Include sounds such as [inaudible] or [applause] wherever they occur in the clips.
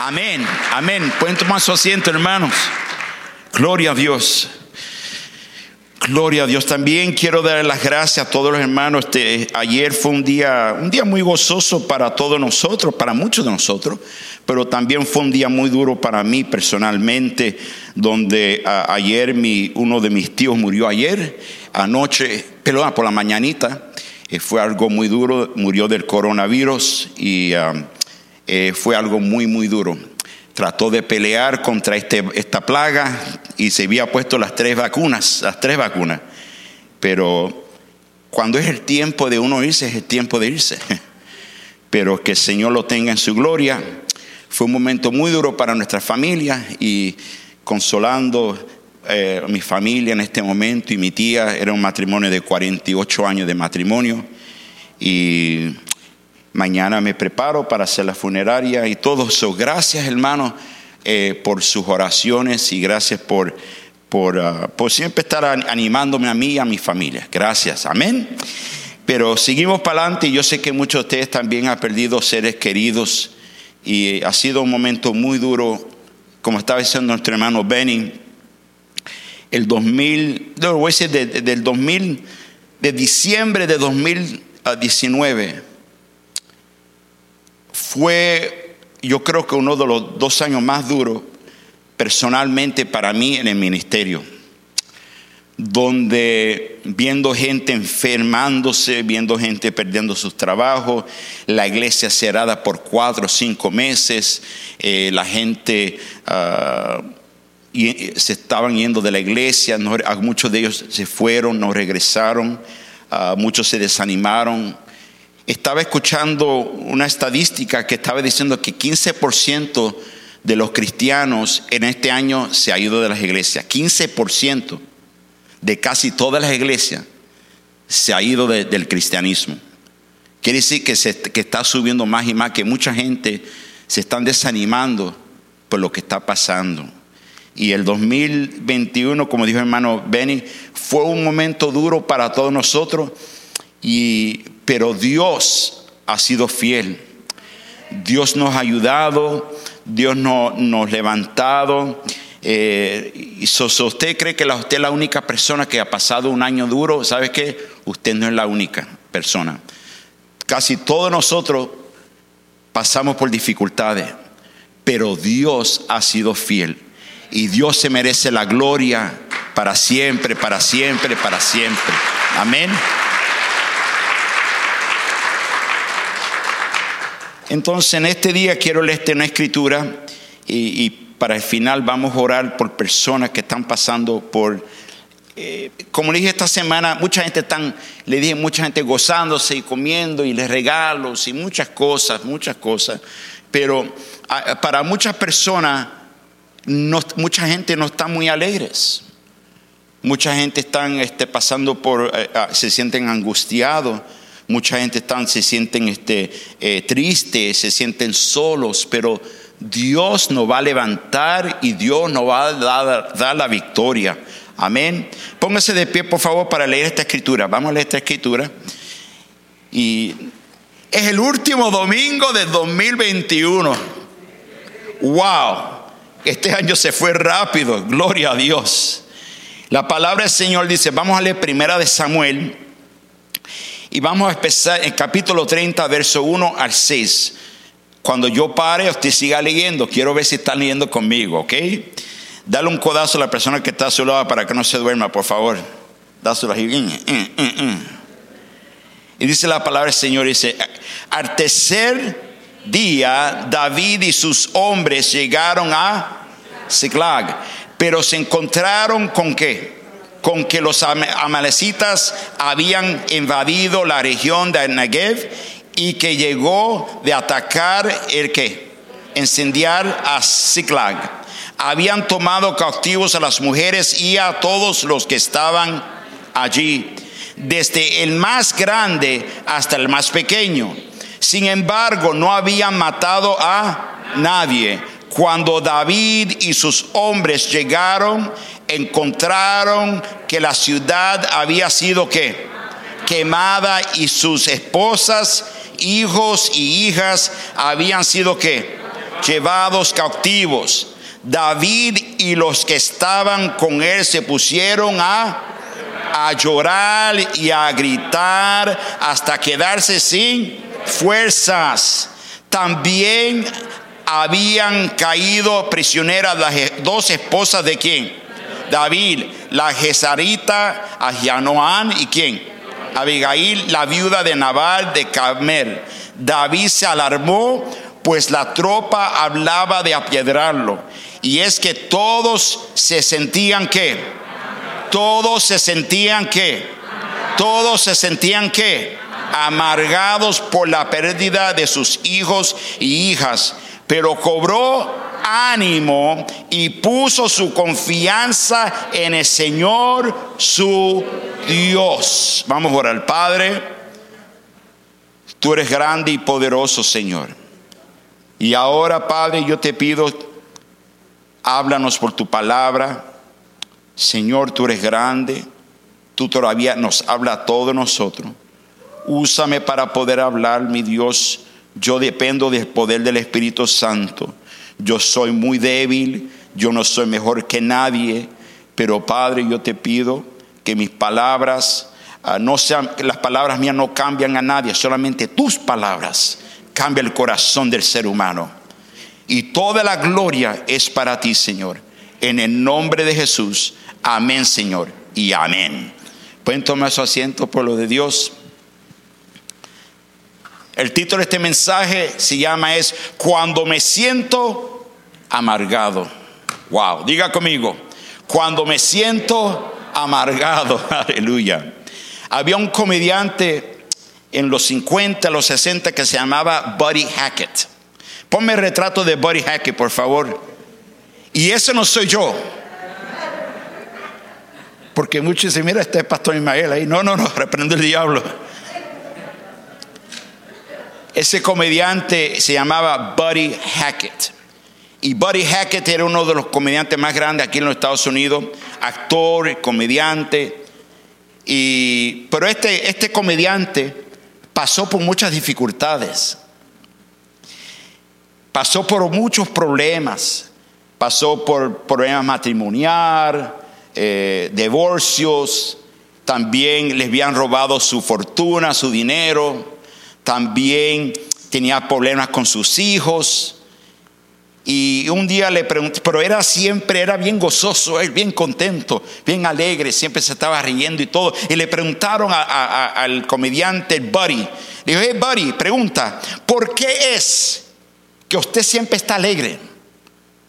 Amén, amén. Pueden tomar su asiento, hermanos. Gloria a Dios. Gloria a Dios. También quiero dar las gracias a todos los hermanos. Este, ayer fue un día, un día muy gozoso para todos nosotros, para muchos de nosotros, pero también fue un día muy duro para mí personalmente, donde ayer mi, uno de mis tíos murió ayer, anoche, pero por la mañanita. Eh, fue algo muy duro, murió del coronavirus y eh, fue algo muy, muy duro. Trató de pelear contra este, esta plaga y se había puesto las tres vacunas, las tres vacunas. Pero cuando es el tiempo de uno irse, es el tiempo de irse. [laughs] Pero que el Señor lo tenga en su gloria. Fue un momento muy duro para nuestra familia y consolando eh, mi familia en este momento y mi tía era un matrimonio de 48 años de matrimonio y mañana me preparo para hacer la funeraria y todo eso. Gracias hermano eh, por sus oraciones y gracias por, por, ah, por siempre estar animándome a mí y a mi familia. Gracias, amén. Pero seguimos para adelante y yo sé que muchos de ustedes también han perdido seres queridos y ha sido un momento muy duro, como estaba diciendo nuestro hermano Benny el 2000, no, voy a decir del 2000, de diciembre de 2019, fue yo creo que uno de los dos años más duros personalmente para mí en el ministerio, donde viendo gente enfermándose, viendo gente perdiendo sus trabajos, la iglesia cerrada por cuatro o cinco meses, eh, la gente... Ah, y se estaban yendo de la iglesia, muchos de ellos se fueron, no regresaron, muchos se desanimaron. Estaba escuchando una estadística que estaba diciendo que 15% de los cristianos en este año se ha ido de las iglesias. 15% de casi todas las iglesias se ha ido del cristianismo. Quiere decir que, se, que está subiendo más y más, que mucha gente se están desanimando por lo que está pasando. Y el 2021, como dijo hermano Benny, fue un momento duro para todos nosotros, y, pero Dios ha sido fiel. Dios nos ha ayudado, Dios nos ha levantado. Eh, y si usted cree que usted es la única persona que ha pasado un año duro, ¿sabe qué? Usted no es la única persona. Casi todos nosotros pasamos por dificultades, pero Dios ha sido fiel y Dios se merece la gloria para siempre, para siempre, para siempre. Amén. Entonces en este día quiero leerte una escritura y, para el final vamos a orar por personas que están pasando por, eh, como le dije esta semana, mucha gente están, le dije mucha gente gozándose y comiendo y les regalos y muchas cosas, muchas cosas, pero para muchas personas mucha gente no está muy alegres. Mucha gente están este, pasando por, eh, ah, se sienten angustiados. Mucha gente están, se sienten este, eh, tristes, se sienten solos, pero Dios nos va a levantar y Dios nos va a dar, dar la victoria. Amén. Póngase de pie, por favor, para leer esta escritura. Vamos a leer esta escritura. Y es el último domingo del 2021. ¡Wow! Este año se fue rápido, gloria a Dios. La palabra del Señor dice, vamos a leer primera de Samuel y vamos a empezar en capítulo 30, verso 1 al 6. Cuando yo pare, usted siga leyendo. Quiero ver si están leyendo conmigo, ¿ok? Dale un codazo a la persona que está a su lado para que no se duerma, por favor. Dáselo así. Mm, mm, mm, y dice la palabra del Señor, dice, al tercer día David y sus hombres llegaron a Ziklag, pero se encontraron con qué? Con que los amalecitas habían invadido la región de Negev y que llegó de atacar el que incendiar a Ziklag. Habían tomado cautivos a las mujeres y a todos los que estaban allí, desde el más grande hasta el más pequeño sin embargo, no habían matado a nadie. Cuando David y sus hombres llegaron, encontraron que la ciudad había sido quemada y sus esposas, hijos y hijas habían sido llevados cautivos. David y los que estaban con él se pusieron a, a llorar y a gritar hasta quedarse sin fuerzas. También habían caído prisioneras las dos esposas de quién? David, la Gesarita, Ahianoán y quién? Abigail, la viuda de Nabal de Carmel. David se alarmó, pues la tropa hablaba de apiedrarlo. Y es que todos se sentían que, todos se sentían que, todos se sentían que, amargados por la pérdida de sus hijos y hijas pero cobró ánimo y puso su confianza en el Señor su Dios. Vamos a orar, Padre. Tú eres grande y poderoso, Señor. Y ahora, Padre, yo te pido, háblanos por tu palabra. Señor, tú eres grande. Tú todavía nos habla a todos nosotros. Úsame para poder hablar, mi Dios yo dependo del poder del Espíritu Santo. Yo soy muy débil, yo no soy mejor que nadie, pero Padre, yo te pido que mis palabras ah, no sean, las palabras mías no cambian a nadie, solamente tus palabras cambian el corazón del ser humano. Y toda la gloria es para ti, Señor. En el nombre de Jesús. Amén, Señor. Y amén. Pueden tomar su asiento, pueblo de Dios. El título de este mensaje se llama es Cuando me siento amargado. Wow, diga conmigo, cuando me siento amargado, [laughs] aleluya. Había un comediante en los 50, los 60 que se llamaba Buddy Hackett. Ponme el retrato de Buddy Hackett, por favor. Y ese no soy yo. Porque muchos dicen, mira, este es Pastor Ismael ahí. No, no, no, [laughs] reprendo el diablo. Ese comediante se llamaba Buddy Hackett. Y Buddy Hackett era uno de los comediantes más grandes aquí en los Estados Unidos, actor, comediante. Y, pero este, este comediante pasó por muchas dificultades, pasó por muchos problemas, pasó por problemas matrimoniales, eh, divorcios, también les habían robado su fortuna, su dinero también tenía problemas con sus hijos. Y un día le pregunté, pero era siempre, era bien gozoso, él bien contento, bien alegre, siempre se estaba riendo y todo. Y le preguntaron al comediante Buddy, le dijo, hey Buddy, pregunta, ¿por qué es que usted siempre está alegre?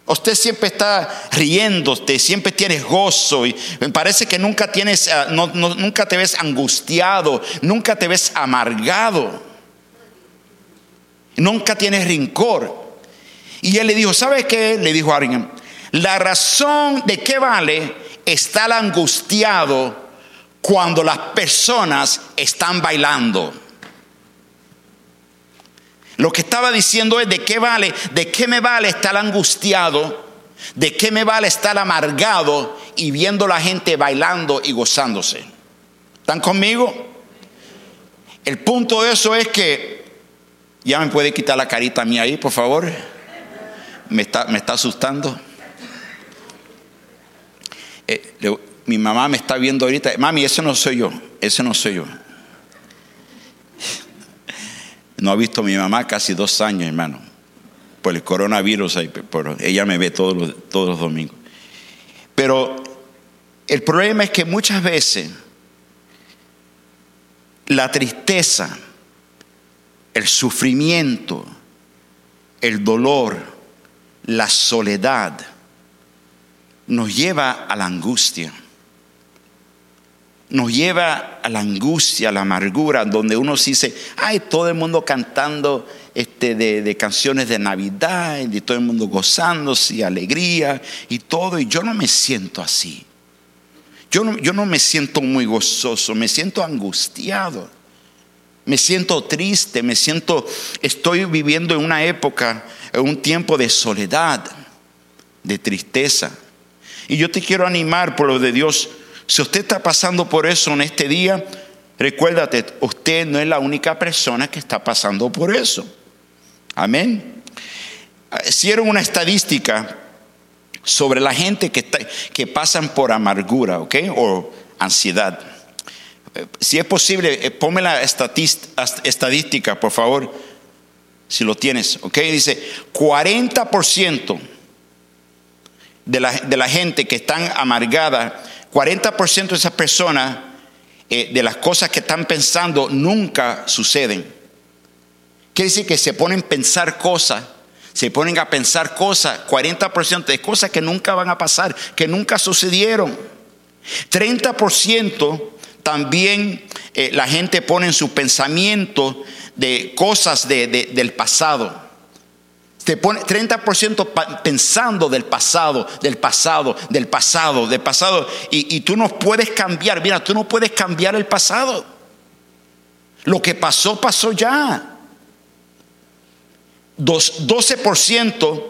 Usted siempre está riendo, usted siempre tienes gozo y me parece que nunca tienes, ah, nunca te ves angustiado, nunca te ves amargado. Nunca tienes rincor. Y él le dijo, ¿sabe qué? Le dijo a alguien, la razón de qué vale estar angustiado cuando las personas están bailando. Lo que estaba diciendo es de qué vale, de qué me vale estar angustiado, de qué me vale estar amargado y viendo la gente bailando y gozándose. ¿Están conmigo? El punto de eso es que ya me puede quitar la carita mía ahí, por favor. Me está, me está asustando. Eh, mi mamá me está viendo ahorita. Mami, ese no soy yo. Ese no soy yo. No ha visto a mi mamá casi dos años, hermano. Por el coronavirus. Pero ella me ve todos los, todos los domingos. Pero el problema es que muchas veces la tristeza el sufrimiento, el dolor, la soledad, nos lleva a la angustia. Nos lleva a la angustia, a la amargura, donde uno se dice, ay, todo el mundo cantando este, de, canciones de Navidad, y todo el mundo gozándose, alegría y todo, y yo no me siento así. Yo yo no me siento muy gozoso, me siento angustiado. Me siento triste, me siento, estoy viviendo en una época, en un tiempo de soledad, de tristeza. Y yo te quiero animar por lo de Dios. Si usted está pasando por eso en este día, recuérdate, usted no es la única persona que está pasando por eso. Amén. hicieron una estadística sobre la gente que, que pasan por amargura, ¿ok? O ansiedad. Si es posible, eh, ponme la estadística, por favor, si lo tienes, ¿ok? Dice, 40% de la, de la gente que están amargada, 40% de esas personas, eh, de las cosas que están pensando, nunca suceden. Quiere decir que se ponen a pensar cosas se ponen a pensar cosas, 40% de cosas que nunca van a pasar, que nunca sucedieron. 30% también eh, la gente pone en su pensamiento de cosas del pasado. Te pone 30% pensando del pasado, del pasado, del pasado, del pasado. Y, tú no puedes cambiar, mira, tú no puedes cambiar el pasado. Lo que pasó, pasó ya. 12%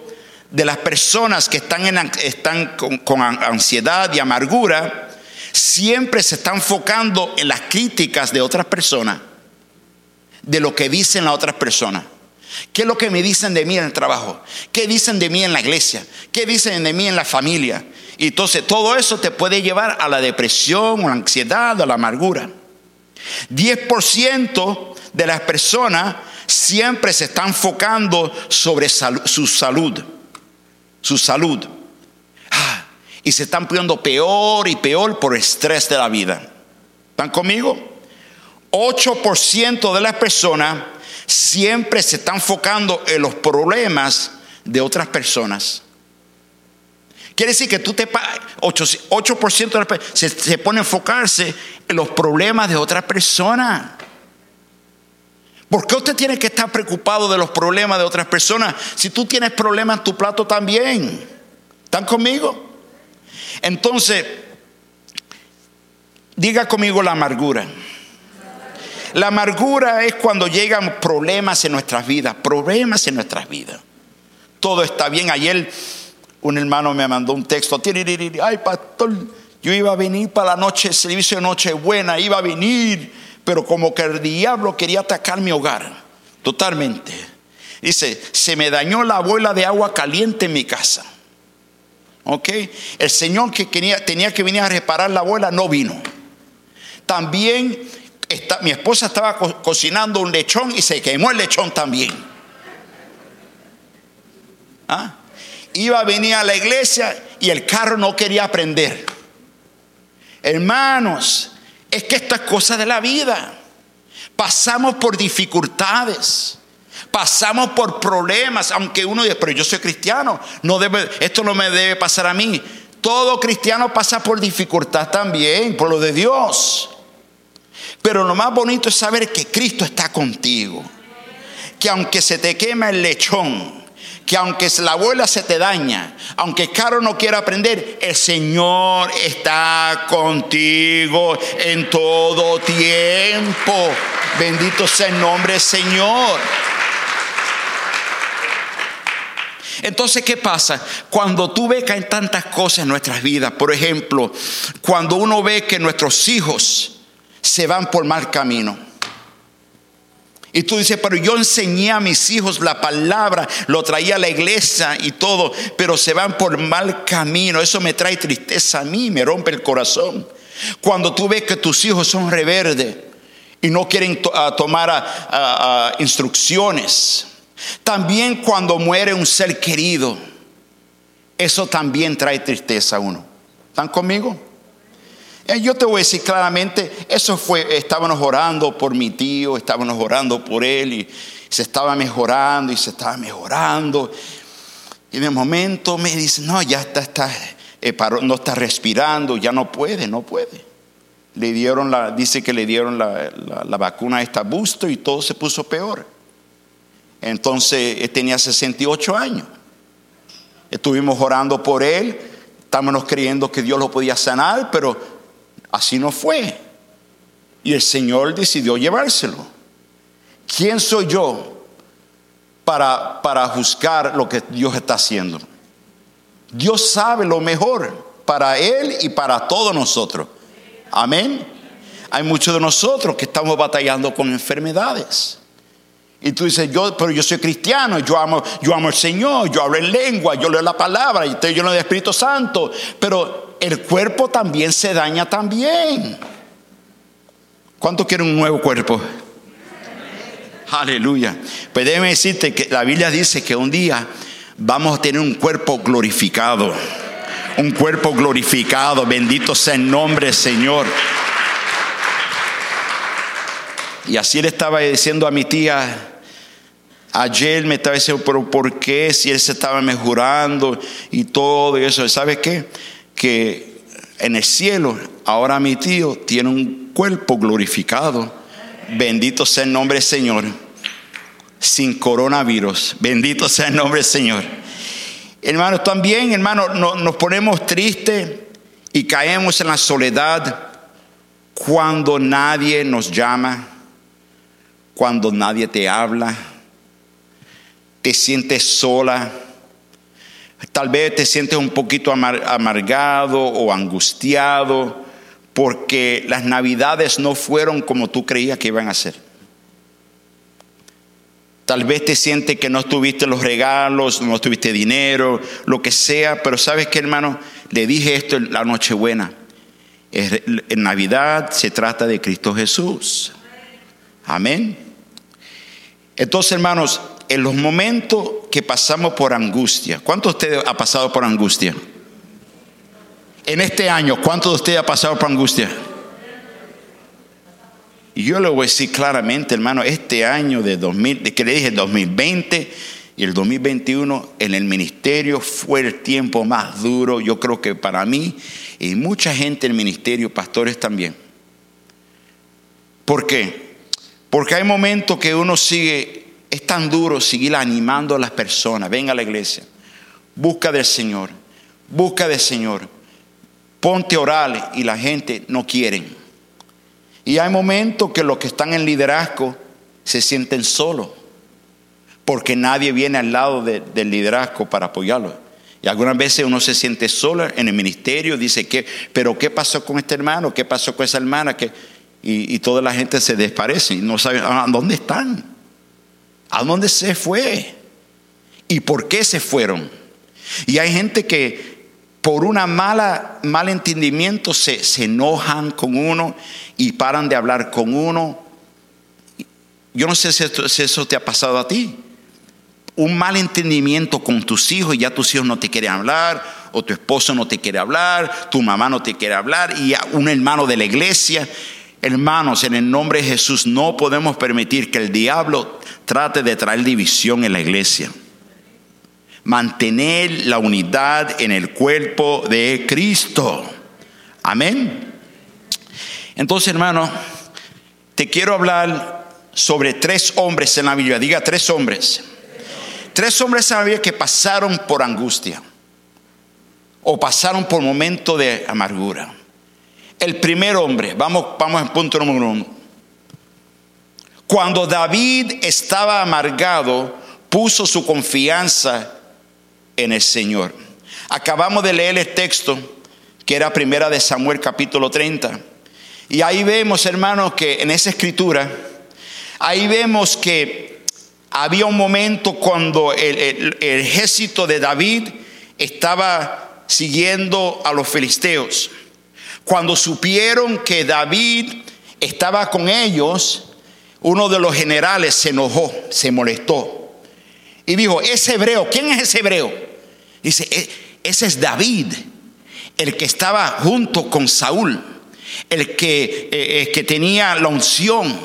de las personas que están, en, están con, ansiedad y amargura siempre se están enfocando en las críticas de otras personas, de lo que dicen las otras personas. ¿Qué es lo que me dicen de mí en el trabajo? ¿Qué dicen de mí en la iglesia? ¿Qué dicen de mí en la familia? Y entonces todo eso te puede llevar a la depresión, a la ansiedad, a la amargura. 10% de las personas siempre se están enfocando sobre su salud, su salud. Y se están poniendo peor y peor por estrés de la vida. ¿Están conmigo? 8% de las personas siempre se están enfocando en los problemas de otras personas. Quiere decir que tú te 8%, 8 de las personas se, se pone a enfocarse en los problemas de otras personas. ¿Por qué usted tiene que estar preocupado de los problemas de otras personas si tú tienes problemas en tu plato también? ¿Están conmigo? Entonces, diga conmigo la amargura. La amargura es cuando llegan problemas en nuestras vidas, problemas en nuestras vidas. Todo está bien. Ayer un hermano me mandó un texto. Ay, pastor, yo iba a venir para la noche, servicio de noche buena, iba a venir pero como que el diablo quería atacar mi hogar, totalmente. Dice, se me dañó la boila de agua caliente en mi casa. El señor que tenía, que venir a reparar la boila no vino. También mi esposa estaba cocinando un lechón y se quemó el lechón también. ¿Ah? Iba a venir a la iglesia y el carro no quería prender. Hermanos, es que estas cosas de la vida. Pasamos por dificultades. Pasamos por problemas, aunque uno dice, pero yo soy cristiano, no debe, esto no me debe pasar a mí. Todo cristiano pasa por dificultad también, por lo de Dios. Pero lo más bonito es saber que Cristo está contigo. Que aunque se te quema el lechón, que aunque la abuela se te daña, aunque Caro no quiera aprender, el Señor está contigo en todo tiempo. Bendito sea el nombre del Señor. Entonces, ¿qué pasa? Cuando tú ves que hay tantas cosas en nuestras vidas, por ejemplo, cuando uno ve que nuestros hijos se van por mal camino, y tú dices, pero yo enseñé a mis hijos la palabra, lo traía a la iglesia y todo, pero se van por mal camino. Eso me trae tristeza a mí, me rompe el corazón. Cuando tú ves que tus hijos son reverdes y no quieren tomar instrucciones. También cuando muere un ser querido, eso también trae tristeza a uno. ¿Están conmigo? Eh, yo te voy a decir claramente, eso fue, estábamos orando por mi tío, estábamos orando por él y se estaba mejorando y se estaba mejorando. Y de momento me dice, no, ya está, está eh, no está respirando, ya no puede, no puede. Le dieron la, dice que le dieron la, vacuna a esta busto y todo se puso peor. Entonces él tenía 68 años. Estuvimos orando por él, estábamos creyendo que Dios lo podía sanar, pero Así no fue. Y el Señor decidió llevárselo. ¿Quién soy yo para, para juzgar lo que Dios está haciendo? Dios sabe lo mejor para Él y para todos nosotros. Amén. Hay muchos de nosotros que estamos batallando con enfermedades. Y tú dices, yo, pero yo soy cristiano, yo amo, yo amo al Señor, yo hablo en lengua, yo leo la palabra, y estoy lleno del Espíritu Santo. Pero el cuerpo también se daña también. ¿Cuánto quieren un nuevo cuerpo? Aleluya. Pues déjeme decirte que la Biblia dice que un día vamos a tener un cuerpo glorificado. Un cuerpo glorificado. Bendito sea el nombre Señor. Y así le estaba diciendo a mi tía, ayer me estaba diciendo, pero ¿por qué si él se estaba mejorando y todo eso? ¿Sabe qué? Que en el cielo, ahora mi tío tiene un cuerpo glorificado. Bendito sea el nombre del Señor. Sin coronavirus. Bendito sea el nombre del Señor. Hermanos, también, hermanos, nos ponemos tristes y caemos en la soledad cuando nadie nos llama cuando nadie te habla, te sientes sola, tal vez te sientes un poquito amargado o angustiado porque las navidades no fueron como tú creías que iban a ser. Tal vez te sientes que no tuviste los regalos, no tuviste dinero, lo que sea, pero sabes que hermano, le dije esto en la Nochebuena. En Navidad se trata de Cristo Jesús. Amén. Entonces, hermanos, en los momentos que pasamos por angustia, ¿cuántos de ustedes ha pasado por angustia? En este año, ¿cuántos de ustedes ha pasado por angustia? Yo le voy a decir claramente, hermano, este año de 2000, de que le dije 2020 y el 2021 en el ministerio fue el tiempo más duro, yo creo que para mí y mucha gente en el ministerio, pastores también. ¿Por qué? Porque hay momentos que uno sigue, es tan duro seguir animando a las personas, venga a la iglesia, busca del Señor, busca del Señor, ponte a orar y la gente no quiere. Y hay momentos que los que están en liderazgo se sienten solos, porque nadie viene al lado del liderazgo para apoyarlo. Y algunas veces uno se siente solo en el ministerio, dice que, pero ¿qué pasó con este hermano? ¿Qué pasó con esa hermana? y, toda la gente se desparece y no sabe a dónde están, a dónde se fue y por qué se fueron. Y hay gente que por mala mal entendimiento se, se enojan con uno y paran de hablar con uno. Yo no sé si, si eso te ha pasado a ti. Un mal entendimiento con tus hijos y ya tus hijos no te quieren hablar, o tu esposo no te quiere hablar, tu mamá no te quiere hablar, y un hermano de la iglesia Hermanos, en el nombre de Jesús no podemos permitir que el diablo trate de traer división en la iglesia. Mantener la unidad en el cuerpo de Cristo. Amén. Entonces, hermano, te quiero hablar sobre tres hombres en la Biblia. Diga tres hombres. Tres hombres en la Biblia que pasaron por angustia o pasaron por momentos de amargura. El primer hombre, vamos, vamos al punto número uno. Cuando David estaba amargado, puso su confianza en el Señor. Acabamos de leer el texto que era primera de Samuel capítulo 30. Y ahí vemos, hermanos, que en esa escritura, ahí vemos que había un momento cuando el, el ejército de David estaba siguiendo a los filisteos. Cuando supieron que David estaba con ellos, uno de los generales se enojó, se molestó y dijo, es hebreo, ¿quién es ese hebreo? Dice, e, ese es David, el que estaba junto con Saúl, el que, eh, eh, que tenía la unción.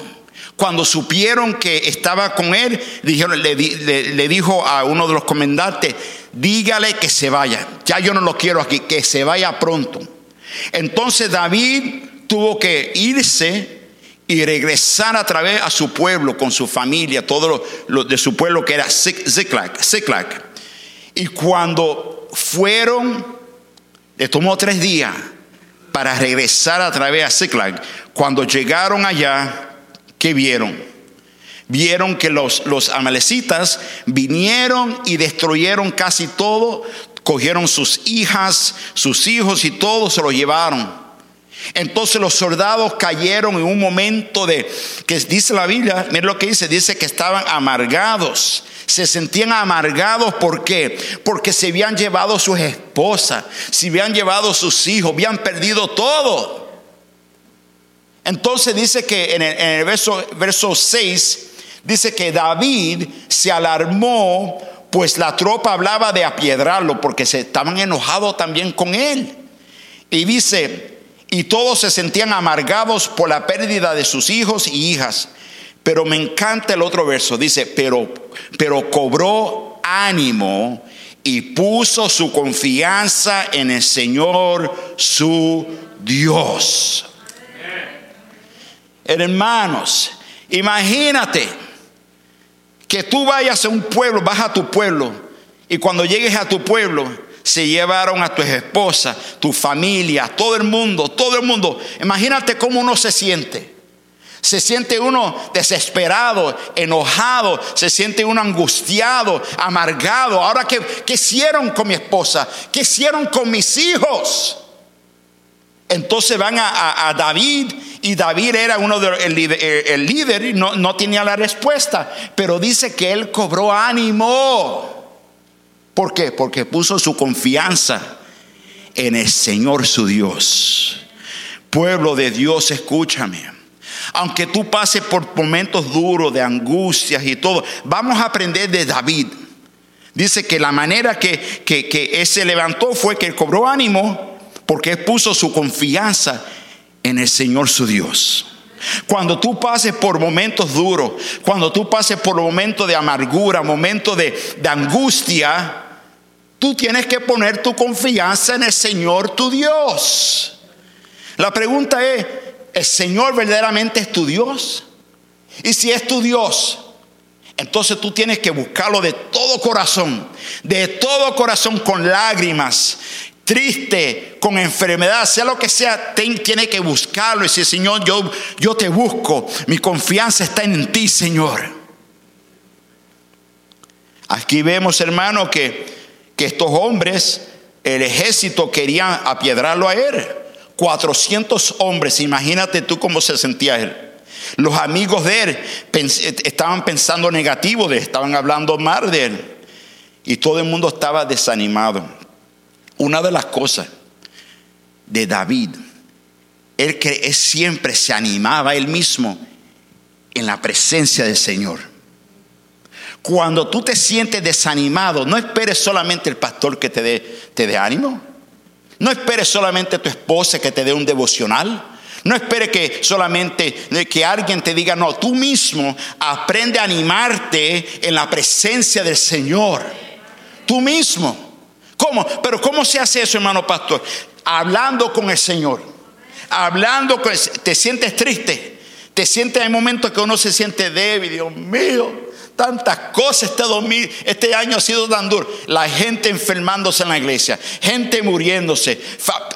Cuando supieron que estaba con él, dijeron, le, le, dijo a uno de los comandantes, dígale que se vaya, ya yo no lo quiero aquí, que se vaya pronto. Entonces David tuvo que irse y regresar a través a su pueblo con su familia, todo lo, de su pueblo que era Ziklag. Y cuando fueron, le tomó tres días para regresar a través a Ziklag. Cuando llegaron allá, ¿qué vieron? Vieron que los, los amalecitas vinieron y destruyeron casi todo, cogieron sus hijas, sus hijos y todo se lo llevaron. Entonces los soldados cayeron en un momento de, que dice la Biblia, mira lo que dice, dice que estaban amargados. Se sentían amargados, ¿por qué? Porque se habían llevado sus esposas, se habían llevado sus hijos, habían perdido todo. Entonces dice que en el, verso, verso 6, dice que David se alarmó, pues la tropa hablaba de apiedrarlo, porque se estaban enojados también con él. Y dice, y todos se sentían amargados por la pérdida de sus hijos y hijas. Pero me encanta el otro verso, dice, pero, pero cobró ánimo y puso su confianza en el Señor su Dios. Hermanos, imagínate que tú vayas a un pueblo, vas a tu pueblo, y cuando llegues a tu pueblo, se llevaron a tu esposa, tu familia, todo el mundo, todo el mundo. Imagínate cómo uno se siente. Se siente uno desesperado, enojado, se siente uno angustiado, amargado. Ahora, ¿qué, qué hicieron con mi esposa? ¿Qué hicieron con mis hijos? Entonces van a, David y David era uno de líder y no, no tenía la respuesta, pero dice que él cobró ánimo. ¿Por qué? Porque puso su confianza en el Señor su Dios. Pueblo de Dios, escúchame. Aunque tú pases por momentos duros de angustias y todo, vamos a aprender de David. Dice que la manera que, que, que se levantó fue que cobró ánimo porque puso su confianza en el Señor su Dios. Cuando tú pases por momentos duros, cuando tú pases por momentos de amargura, momentos de, de angustia, Tú tienes que poner tu confianza en el Señor tu Dios. La pregunta es, ¿el Señor verdaderamente es tu Dios? Y si es tu Dios, entonces tú tienes que buscarlo de todo corazón, de todo corazón con lágrimas, triste, con enfermedad, sea lo que sea, tiene que buscarlo y decir, Señor, yo, yo te busco, mi confianza está en ti, Señor. Aquí vemos, hermano, que que estos hombres, el ejército querían apiedrarlo a él. 400 hombres, imagínate tú cómo se sentía él. Los amigos de él estaban pensando negativo de estaban hablando mal de él. Y todo el mundo estaba desanimado. Una de las cosas de David, él que siempre se animaba él mismo en la presencia del Señor. Cuando tú te sientes desanimado, no esperes solamente el pastor que te dé, te dé ánimo. No esperes solamente tu esposa que te dé un devocional. No esperes que solamente que alguien te diga, no, tú mismo aprende a animarte en la presencia del Señor. Tú mismo. ¿Cómo? Pero ¿cómo se hace eso, hermano pastor? Hablando con el Señor. Hablando con Te sientes triste. Te sientes, hay momentos que uno se siente débil, Dios mío. Tantas cosas este, este año ha sido tan duro. La gente enfermándose en la iglesia, gente muriéndose,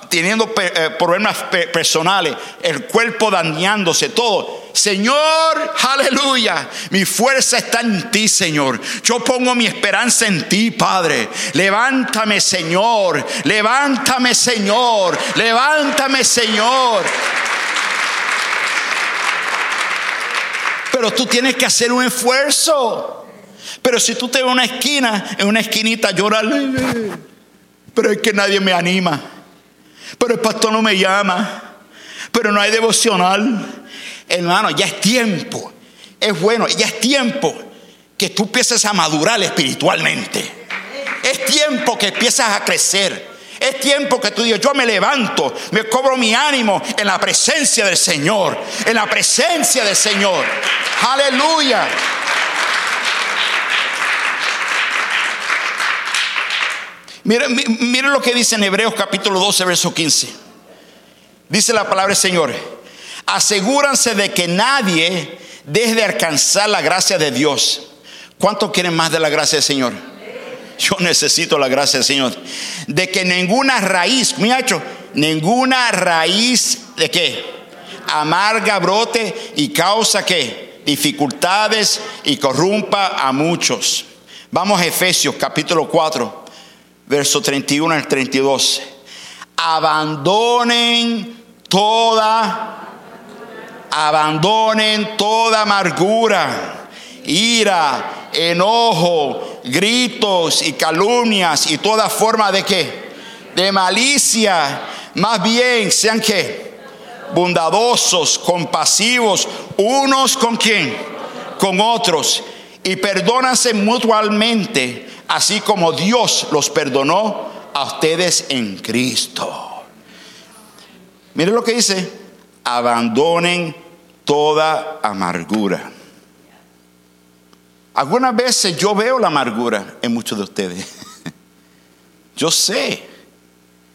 teniendo eh, problemas personales, el cuerpo dañándose, todo. Señor, aleluya, mi fuerza está en ti, Señor. Yo pongo mi esperanza en ti, Padre. Levántame, Señor. Levántame, Señor. Levántame, Señor. Pero tú tienes que hacer un esfuerzo. Pero si tú te ves una esquina, en una esquinita llorar, pero es que nadie me anima. Pero el pastor no me llama. Pero no hay devocional. Hermano, ya es tiempo. Es bueno, ya es tiempo que tú empieces a madurar espiritualmente. Es tiempo que empiezas a crecer. Es tiempo que tú digas, yo me levanto, me cobro mi ánimo en la presencia del Señor, en la presencia del Señor. Aleluya. Miren, lo que dice en Hebreos capítulo 12, verso 15. Dice la palabra del Señor, asegúranse de que nadie deje de alcanzar la gracia de Dios. ¿Cuántos quieren más de la gracia del Señor? Yo necesito la gracia del Señor. De que ninguna raíz, muchacho, ninguna raíz de qué? Amarga brote y causa qué? Dificultades y corrompa a muchos. Vamos a Efesios capítulo 4, verso 31 al 32. Abandonen toda, abandonen toda amargura, ira, enojo, gritos y calumnias y toda forma de qué? De malicia. Más bien sean que bondadosos, compasivos, unos con quién? Con otros. Y perdónanse mutuamente, así como Dios los perdonó a ustedes en Cristo. Miren lo que dice, abandonen toda amargura. Algunas veces yo veo la amargura en muchos de ustedes. [laughs] Yo sé.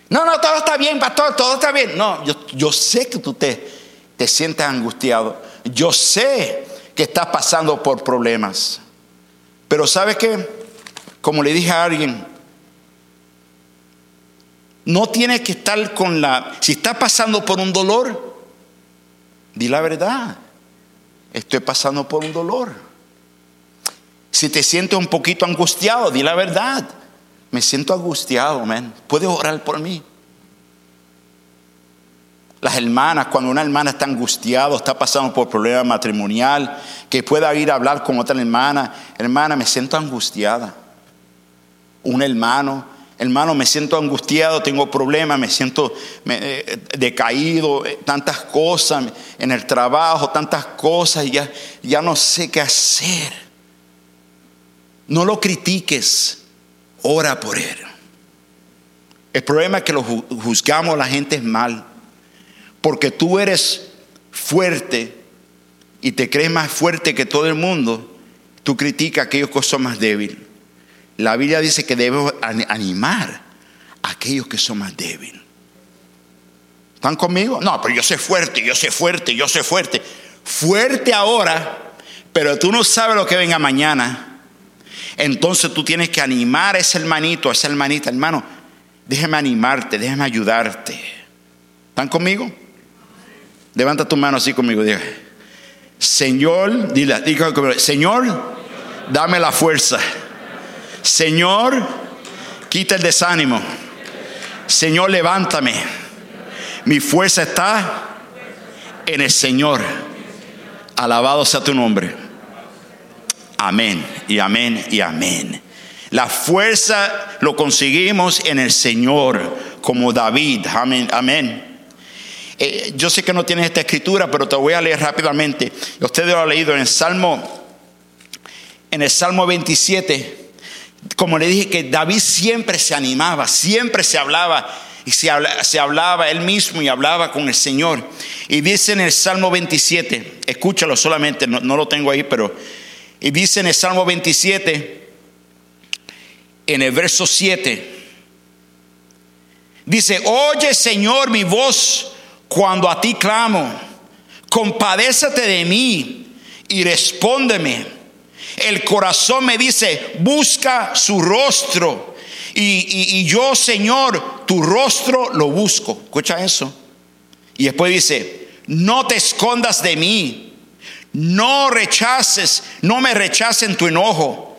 No, no, todo está bien, pastor, todo está bien. No, yo, sé que tú te, te sientes angustiado. Yo sé que estás pasando por problemas. Pero ¿sabe qué? Como le dije a alguien, no tienes que estar con la... Si estás pasando por un dolor, di la verdad. Estoy pasando por un dolor. Si te sientes un poquito angustiado, di la verdad. Me siento angustiado, man. ¿Puedes orar por mí? Las hermanas, cuando una hermana está angustiada, está pasando por problema matrimonial, que pueda ir a hablar con otra hermana, hermana, me siento angustiada. Un hermano, hermano, me siento angustiado, tengo problemas, me siento eh, decaído, eh, tantas cosas en el trabajo, tantas cosas, y ya, ya no sé qué hacer. No lo critiques, ora por él. El problema es que lo juzgamos a la gente es mal porque tú eres fuerte y te crees más fuerte que todo el mundo, tú criticas a aquellos que son más débiles. La Biblia dice que debemos animar a aquellos que son más débiles. ¿Están conmigo? No, pero yo soy fuerte, yo soy fuerte, yo soy fuerte. Fuerte ahora, pero tú no sabes lo que venga mañana. Entonces tú tienes que animar a ese hermanito, a esa hermanita, hermano, déjeme animarte, déjeme ayudarte. ¿Están conmigo? Levanta tu mano así conmigo. Diga, Señor, dile, Señor, dame la fuerza. Señor, quita el desánimo. Señor, levántame. Mi fuerza está en el Señor. Alabado sea tu nombre. Amén y amén y amén. La fuerza lo conseguimos en el Señor, como David. Amén, amén. Eh, yo sé que no tienes esta escritura, pero te voy a leer rápidamente. Ustedes lo han leído en el Salmo, en el Salmo 27. Como le dije que David siempre se animaba, siempre se hablaba y se, hablaba él mismo y hablaba con el Señor. Y dice en el Salmo 27, escúchalo solamente, no, no lo tengo ahí, pero y dice en el Salmo 27, en el verso 7, dice, oye Señor mi voz cuando a ti clamo, compadézate de mí y respóndeme. El corazón me dice, busca su rostro. Y, y, yo, Señor, tu rostro lo busco. Escucha eso. Y después dice, no te escondas de mí. No rechaces, no me rechaces tu enojo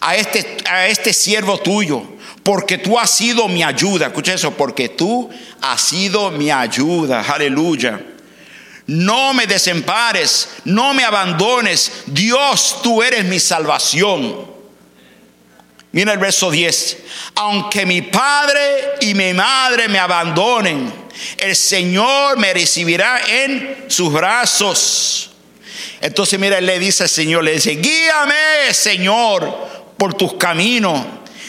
a este, a este siervo tuyo porque tú has sido mi ayuda. Escucha eso, porque tú has sido mi ayuda. Aleluya. No me desempares, no me abandones. Dios, tú eres mi salvación. Mira el verso 10. Aunque mi padre y mi madre me abandonen, el Señor me recibirá en sus brazos. Entonces mira, le dice al Señor, le dice, guíame, Señor, por tus caminos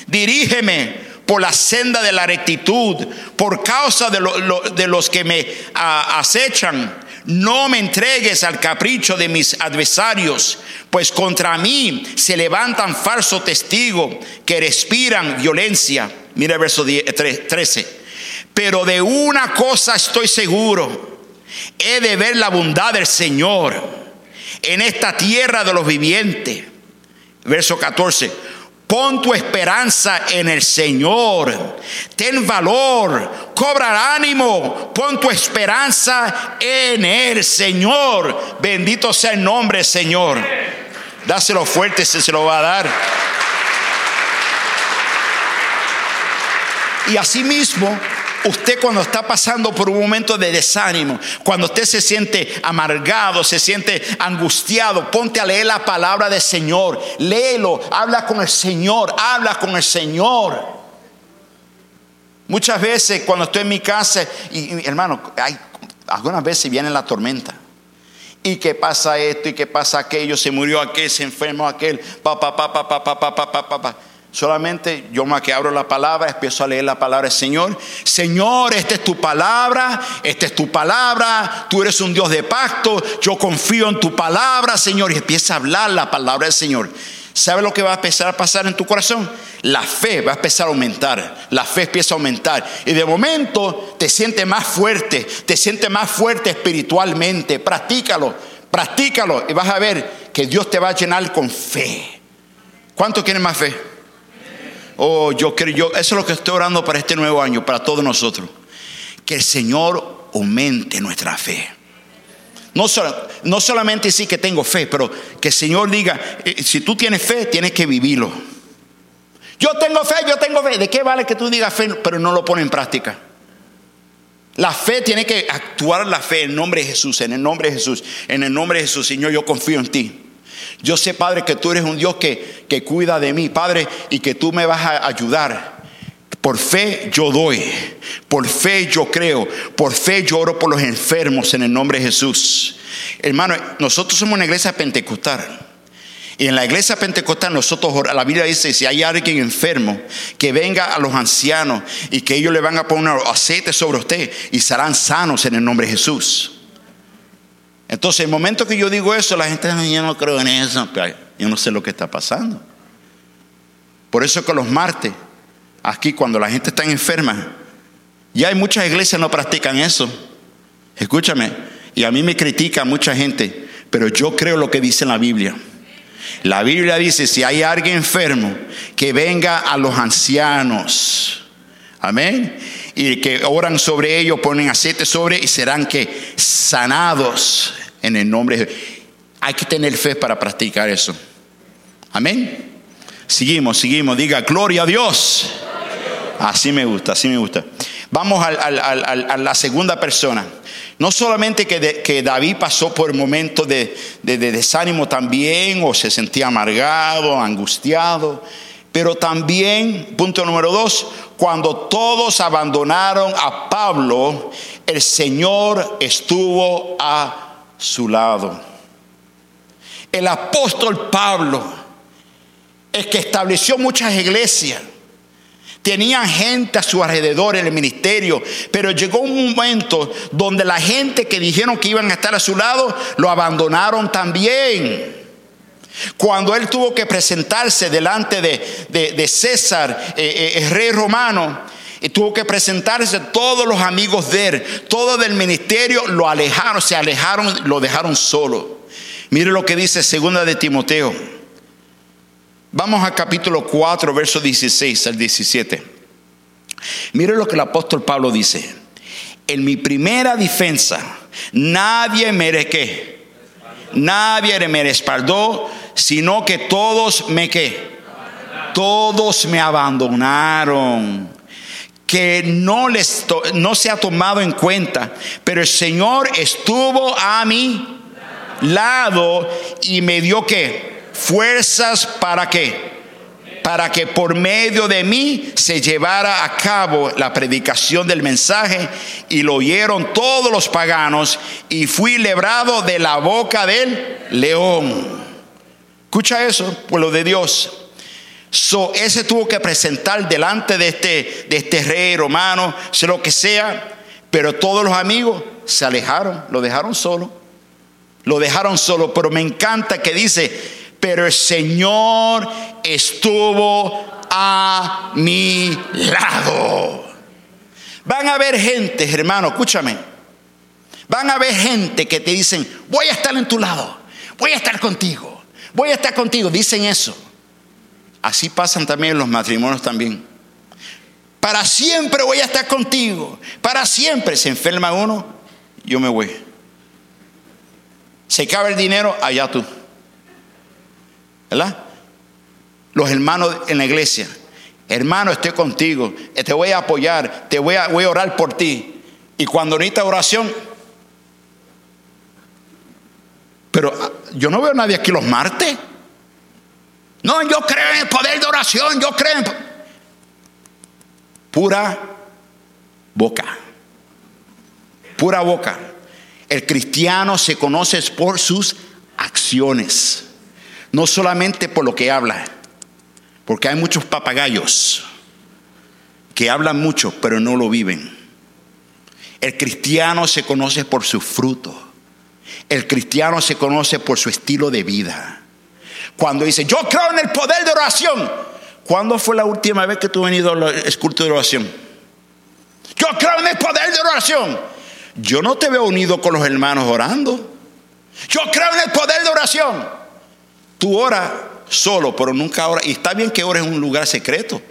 Dirígeme por la senda de la rectitud, por causa de, los que me acechan. No me entregues al capricho de mis adversarios, pues contra mí se levantan falsos testigos que respiran violencia. Mira el verso 13. Pero de una cosa estoy seguro, he de ver la bondad del Señor en esta tierra de los vivientes. Verso 14 Pon tu esperanza en el Señor. Ten valor. Cobra ánimo. Pon tu esperanza en el Señor. Bendito sea el nombre, Señor. Dáselo fuerte si se lo va a dar. Y asimismo, usted cuando está pasando por un momento de desánimo, cuando usted se siente amargado, se siente angustiado, ponte a leer la palabra del Señor, léelo, habla con el Señor, habla con el Señor. Muchas veces cuando estoy en mi casa, y, hermano, hay, algunas veces viene la tormenta. Y que pasa esto y que pasa aquello, se murió aquel, se enfermó aquel, pa, pa, pa, pa, pa, pa, pa, pa, pa, pa. Solamente yo más que abro la palabra, empiezo a leer la palabra del Señor. Señor, esta es tu palabra, esta es tu palabra, tú eres un Dios de pacto, yo confío en tu palabra, Señor. Y empieza a hablar la palabra del Señor. ¿Sabe lo que va a empezar a pasar en tu corazón? La fe va a empezar a aumentar. La fe empieza a aumentar. Y de momento te sientes más fuerte, te sientes más fuerte espiritualmente. Practícalo, practícalo y vas a ver que Dios te va a llenar con fe. ¿Cuánto quieren más fe? Oh, yo creo, yo, eso es lo que estoy orando para este nuevo año, para todos nosotros. Que el Señor aumente nuestra fe. No, no solamente decir que tengo fe, pero que el Señor diga, eh, si tú tienes fe, tienes que vivirlo. Yo tengo fe, yo tengo fe. ¿De qué vale que tú digas fe, pero no lo pones en práctica? La fe tiene que actuar la fe en el nombre de Jesús, en el nombre de Jesús, en el nombre de Jesús. Señor, yo confío en ti. Yo sé, Padre, que tú eres un Dios que, que cuida de mí, Padre, y que tú me vas a ayudar. Por fe yo doy, por fe yo creo, por fe yo oro por los enfermos en el nombre de Jesús. Hermano, nosotros somos una iglesia pentecostal. Y en la iglesia pentecostal nosotros, la Biblia dice, si hay alguien enfermo, que venga a los ancianos y que ellos le van a poner aceite sobre usted y serán sanos en el nombre de Jesús. Entonces, el momento que yo digo eso, la gente yo no creo en eso, yo no sé lo que está pasando. Por eso que los martes, aquí cuando la gente está enferma, ya hay muchas iglesias no practican eso. Escúchame, y a mí me critica mucha gente, pero yo creo lo que dice la Biblia. La Biblia dice, si hay alguien enfermo, que venga a los ancianos. Amén. Y que oran sobre ellos, ponen aceite sobre y serán que sanados en el nombre de Jesús. Hay que tener fe para practicar eso. Amén. Seguimos, seguimos. Diga, gloria a Dios. Así me gusta, así me gusta. Vamos a la segunda persona. No solamente que, David pasó por momentos de, de, desánimo también, o se sentía amargado, angustiado, pero también, punto número dos, cuando todos abandonaron a Pablo, el Señor estuvo a su lado. El apóstol Pablo es que estableció muchas iglesias Tenían gente a su alrededor en el ministerio, pero llegó un momento donde la gente que dijeron que iban a estar a su lado lo abandonaron también. Cuando él tuvo que presentarse delante de, César, eh, eh, el rey romano, y tuvo que presentarse todos los amigos de él, todo del ministerio lo alejaron, se alejaron, lo dejaron solo. Mire lo que dice segunda de Timoteo Vamos al capítulo 4, verso 16 al 17. Mire lo que el apóstol Pablo dice. En mi primera defensa, nadie me nadie me respaldó, sino que todos me que todos me abandonaron. Que no les no se ha tomado en cuenta, pero el Señor estuvo a mi lado y me dio que fuerzas para qué? Para que por medio de mí se llevara a cabo la predicación del mensaje y lo oyeron todos los paganos y fui librado de la boca del león. Escucha eso, pueblo de Dios. So, ese tuvo que presentar delante de este, de este rey romano, sea lo que sea, pero todos los amigos se alejaron, lo dejaron solo. Lo dejaron solo, pero me encanta que dice, pero el Señor estuvo a mi lado. Van a haber gente, hermano, escúchame. Van a haber gente que te dicen, voy a estar en tu lado, voy a estar contigo, voy a estar contigo. Dicen eso. Así pasan también los matrimonios también. Para siempre voy a estar contigo. Para siempre. Se enferma uno, yo me voy. Se acaba el dinero, allá tú. ¿verdad? Los hermanos en la iglesia. hermano, estoy contigo, te voy a apoyar, te voy a, voy a orar por ti. Y cuando necesita oración, pero ah, yo no veo a nadie aquí los martes. No, yo creo en el poder de oración, yo creo en... Pura boca. Pura boca. El cristiano se conoce por sus acciones, no solamente por lo que habla, porque hay muchos papagayos que hablan mucho pero no lo viven. El cristiano se conoce por su fruto. El cristiano se conoce por su estilo de vida. Cuando dice, yo creo en el poder de oración. ¿Cuándo fue la última vez que tú has venido al esculto de oración? Yo creo en el poder de oración. Yo no te veo unido con los hermanos orando. Yo creo en el poder de oración. Tú oras solo, pero nunca oras. Y está bien que ores en un lugar secreto.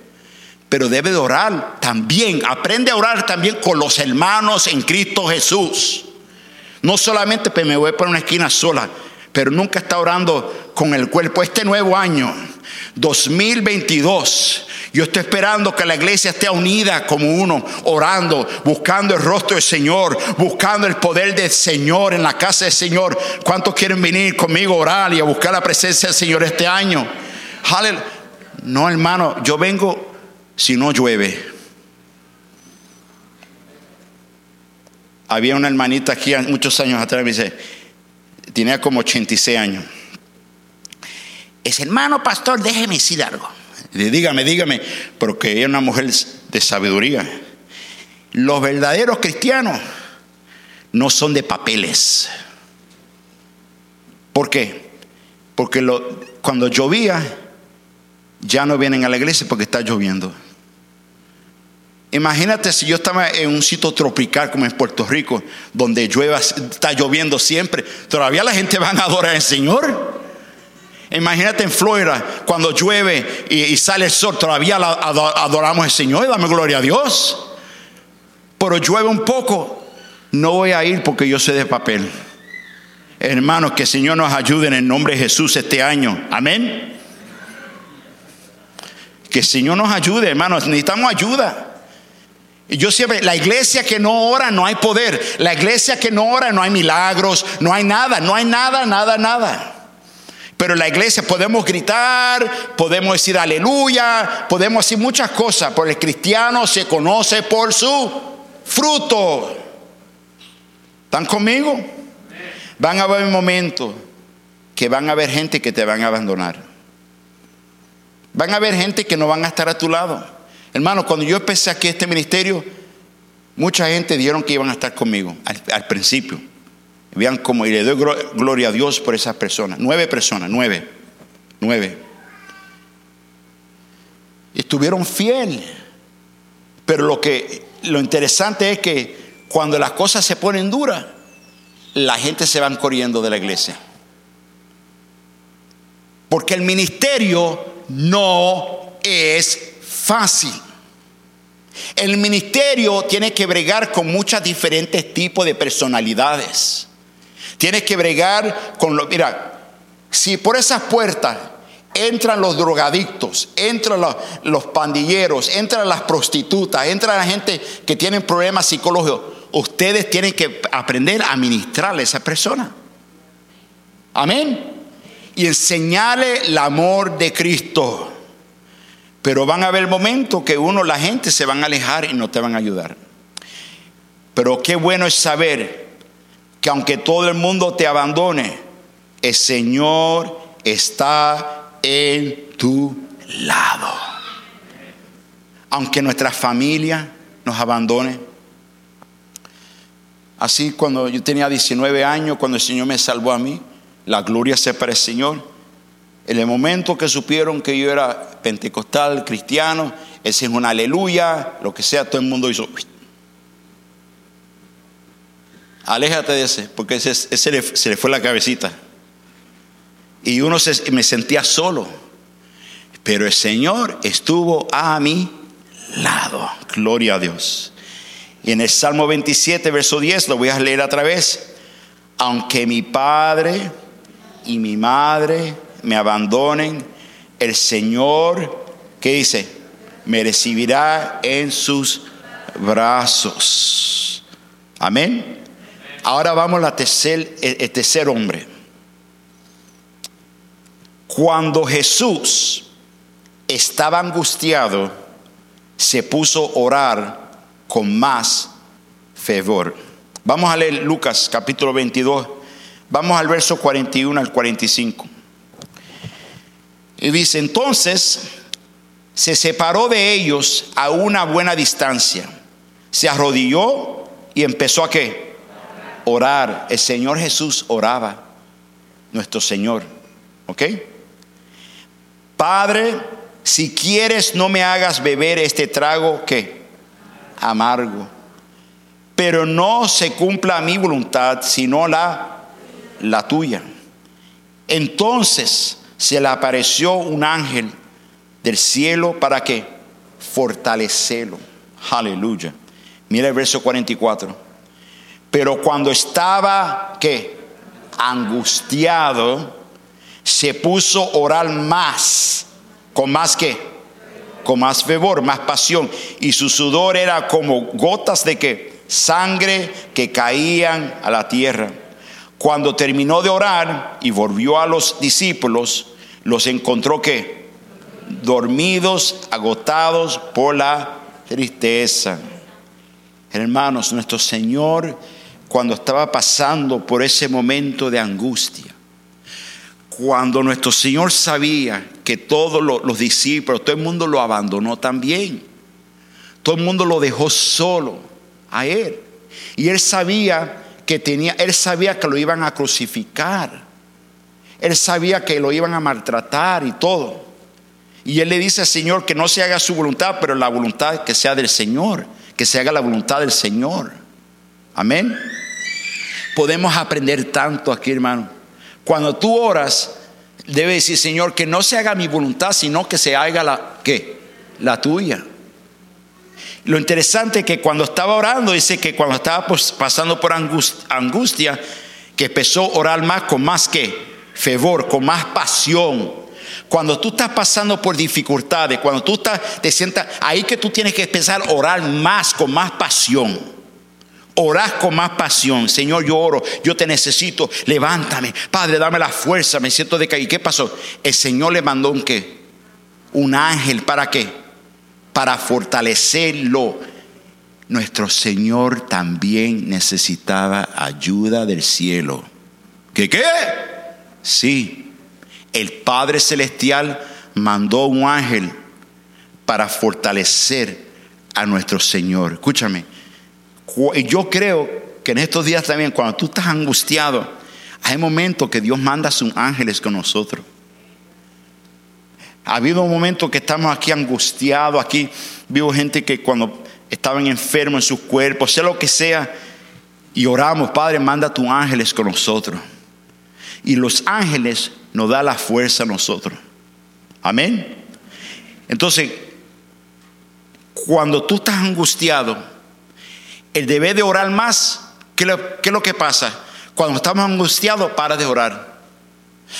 Pero debe de orar también. Aprende a orar también con los hermanos en Cristo Jesús. No solamente pues, me voy para una esquina sola, pero nunca está orando con el cuerpo. Este nuevo año, 2022, yo estoy esperando que la iglesia esté unida como uno, orando, buscando el rostro del Señor, buscando el poder del Señor en la casa del Señor. ¿Cuántos quieren venir conmigo a orar y a buscar la presencia del Señor este año? No, hermano, yo vengo si no llueve. Había una hermanita aquí muchos años atrás, me dice, tenía como 86 años. Es hermano pastor, déjeme decir algo. Dígame, dígame, porque es una mujer de sabiduría. Los verdaderos cristianos no son de papeles. ¿Por qué? Porque cuando llovía, ya no vienen a la iglesia porque está lloviendo. Imagínate si yo estaba en un sitio tropical como en Puerto Rico, donde llueva, está lloviendo siempre, todavía la gente va a adorar al Señor. Imagínate en Florida, cuando llueve y, sale el sol, todavía adoramos al Señor y damos gloria a Dios. Pero llueve un poco, no voy a ir porque yo sé de papel. Hermanos, que el Señor nos ayude en el nombre de Jesús este año. Amén. Que el Señor nos ayude, hermanos. Necesitamos ayuda. Yo siempre, la iglesia que no ora no hay poder. La iglesia que no ora no hay milagros, no hay nada, no hay nada, nada, nada. Pero la iglesia podemos gritar, podemos decir aleluya, podemos decir muchas cosas, pero el cristiano se conoce por su fruto. ¿Están conmigo? Van a haber momentos que van a haber gente que te van a abandonar. Van a haber gente que no van a estar a tu lado. Hermano, cuando yo empecé aquí este ministerio, mucha gente dijeron que iban a estar conmigo al, principio. Vean cómo, y le doy gloria a Dios por esas personas. Nueve personas, nueve, nueve. Estuvieron fieles. Pero lo que lo interesante es que cuando las cosas se ponen duras, la gente se van corriendo de la iglesia. Porque el ministerio no es fácil. El ministerio tiene que bregar con muchos diferentes tipos de personalidades. Tienes que bregar con lo. Mira, si por esas puertas entran los drogadictos, entran los, pandilleros, entran las prostitutas, entra la gente que tiene problemas psicológicos, ustedes tienen que aprender a ministrarle a esa persona. Amén. Y enseñarle el amor de Cristo. Pero van a haber momentos que uno, la gente se van a alejar y no te van a ayudar. Pero qué bueno es saber que aunque todo el mundo te abandone, el Señor está en tu lado. Aunque nuestra familia nos abandone. Así cuando yo tenía 19 años, cuando el Señor me salvó a mí, la gloria sea para el Señor. En el momento que supieron que yo era pentecostal, cristiano, ese es un aleluya, lo que sea, todo el mundo hizo. Aléjate de ese, porque ese, se le fue la cabecita. Y uno se, me sentía solo. Pero el Señor estuvo a mi lado. Gloria a Dios. Y en el Salmo 27, verso 10, lo voy a leer otra vez. Aunque mi padre y mi madre me abandonen, el Señor, ¿qué dice? me recibirá en sus brazos. Amén. Ahora vamos al tercer, el tercer hombre. Cuando Jesús estaba angustiado, se puso a orar con más fervor. Vamos a leer Lucas capítulo 22. Vamos al verso 41 al 45. Y dice, entonces se separó de ellos a una buena distancia. Se arrodilló y empezó a qué? Orar. El Señor Jesús oraba. Nuestro Señor. ¿Ok? Padre, si quieres no me hagas beber este trago que amargo. Pero no se cumpla mi voluntad, sino la, la tuya. Entonces se le apareció un ángel del cielo para que fortalecerlo. Aleluya. Mira el verso 44. Pero cuando estaba que angustiado, se puso a orar más, con más que, con más fervor, más pasión, y su sudor era como gotas de que sangre que caían a la tierra. Cuando terminó de orar y volvió a los discípulos, los encontró que dormidos, agotados por la tristeza. Hermanos, nuestro Señor, cuando estaba pasando por ese momento de angustia, cuando nuestro Señor sabía que todos los, discípulos, todo el mundo lo abandonó también, todo el mundo lo dejó solo a Él. Y Él sabía que tenía, Él sabía que lo iban a crucificar. Él sabía que lo iban a maltratar y todo. Y él le dice al Señor que no se haga su voluntad, pero la voluntad que sea del Señor, que se haga la voluntad del Señor. Amén. Podemos aprender tanto aquí, hermano. Cuando tú oras, debe decir, Señor, que no se haga mi voluntad, sino que se haga la ¿qué? La tuya. Lo interesante es que cuando estaba orando, dice que cuando estaba pues, pasando por angustia, que empezó a orar más con más que fervor, con más pasión cuando tú estás pasando por dificultades, cuando tú estás, te sientas, ahí que tú tienes que empezar a orar más, con más pasión. Orar con más pasión. Señor, yo oro, yo te necesito, levántame. Padre, dame la fuerza, me siento decaído. ¿Qué pasó? El Señor le mandó un? Un ángel, ¿para qué? Para fortalecerlo. Nuestro Señor también necesitaba ayuda del cielo. ¿Qué qué? Sí, el Padre Celestial mandó un ángel para fortalecer a nuestro Señor. Escúchame, yo creo que en estos días también, cuando tú estás angustiado, hay momentos que Dios manda a sus ángeles con nosotros. Ha habido un momento que estamos aquí angustiados, aquí vivo gente que cuando estaban enfermos en sus cuerpos, sea lo que sea, y oramos, Padre, manda a tus ángeles con nosotros. Y los ángeles nos da la fuerza a nosotros. Amén. Entonces, cuando tú estás angustiado, el deber de orar más, ¿qué, es lo que pasa? Cuando estamos angustiados, para de orar.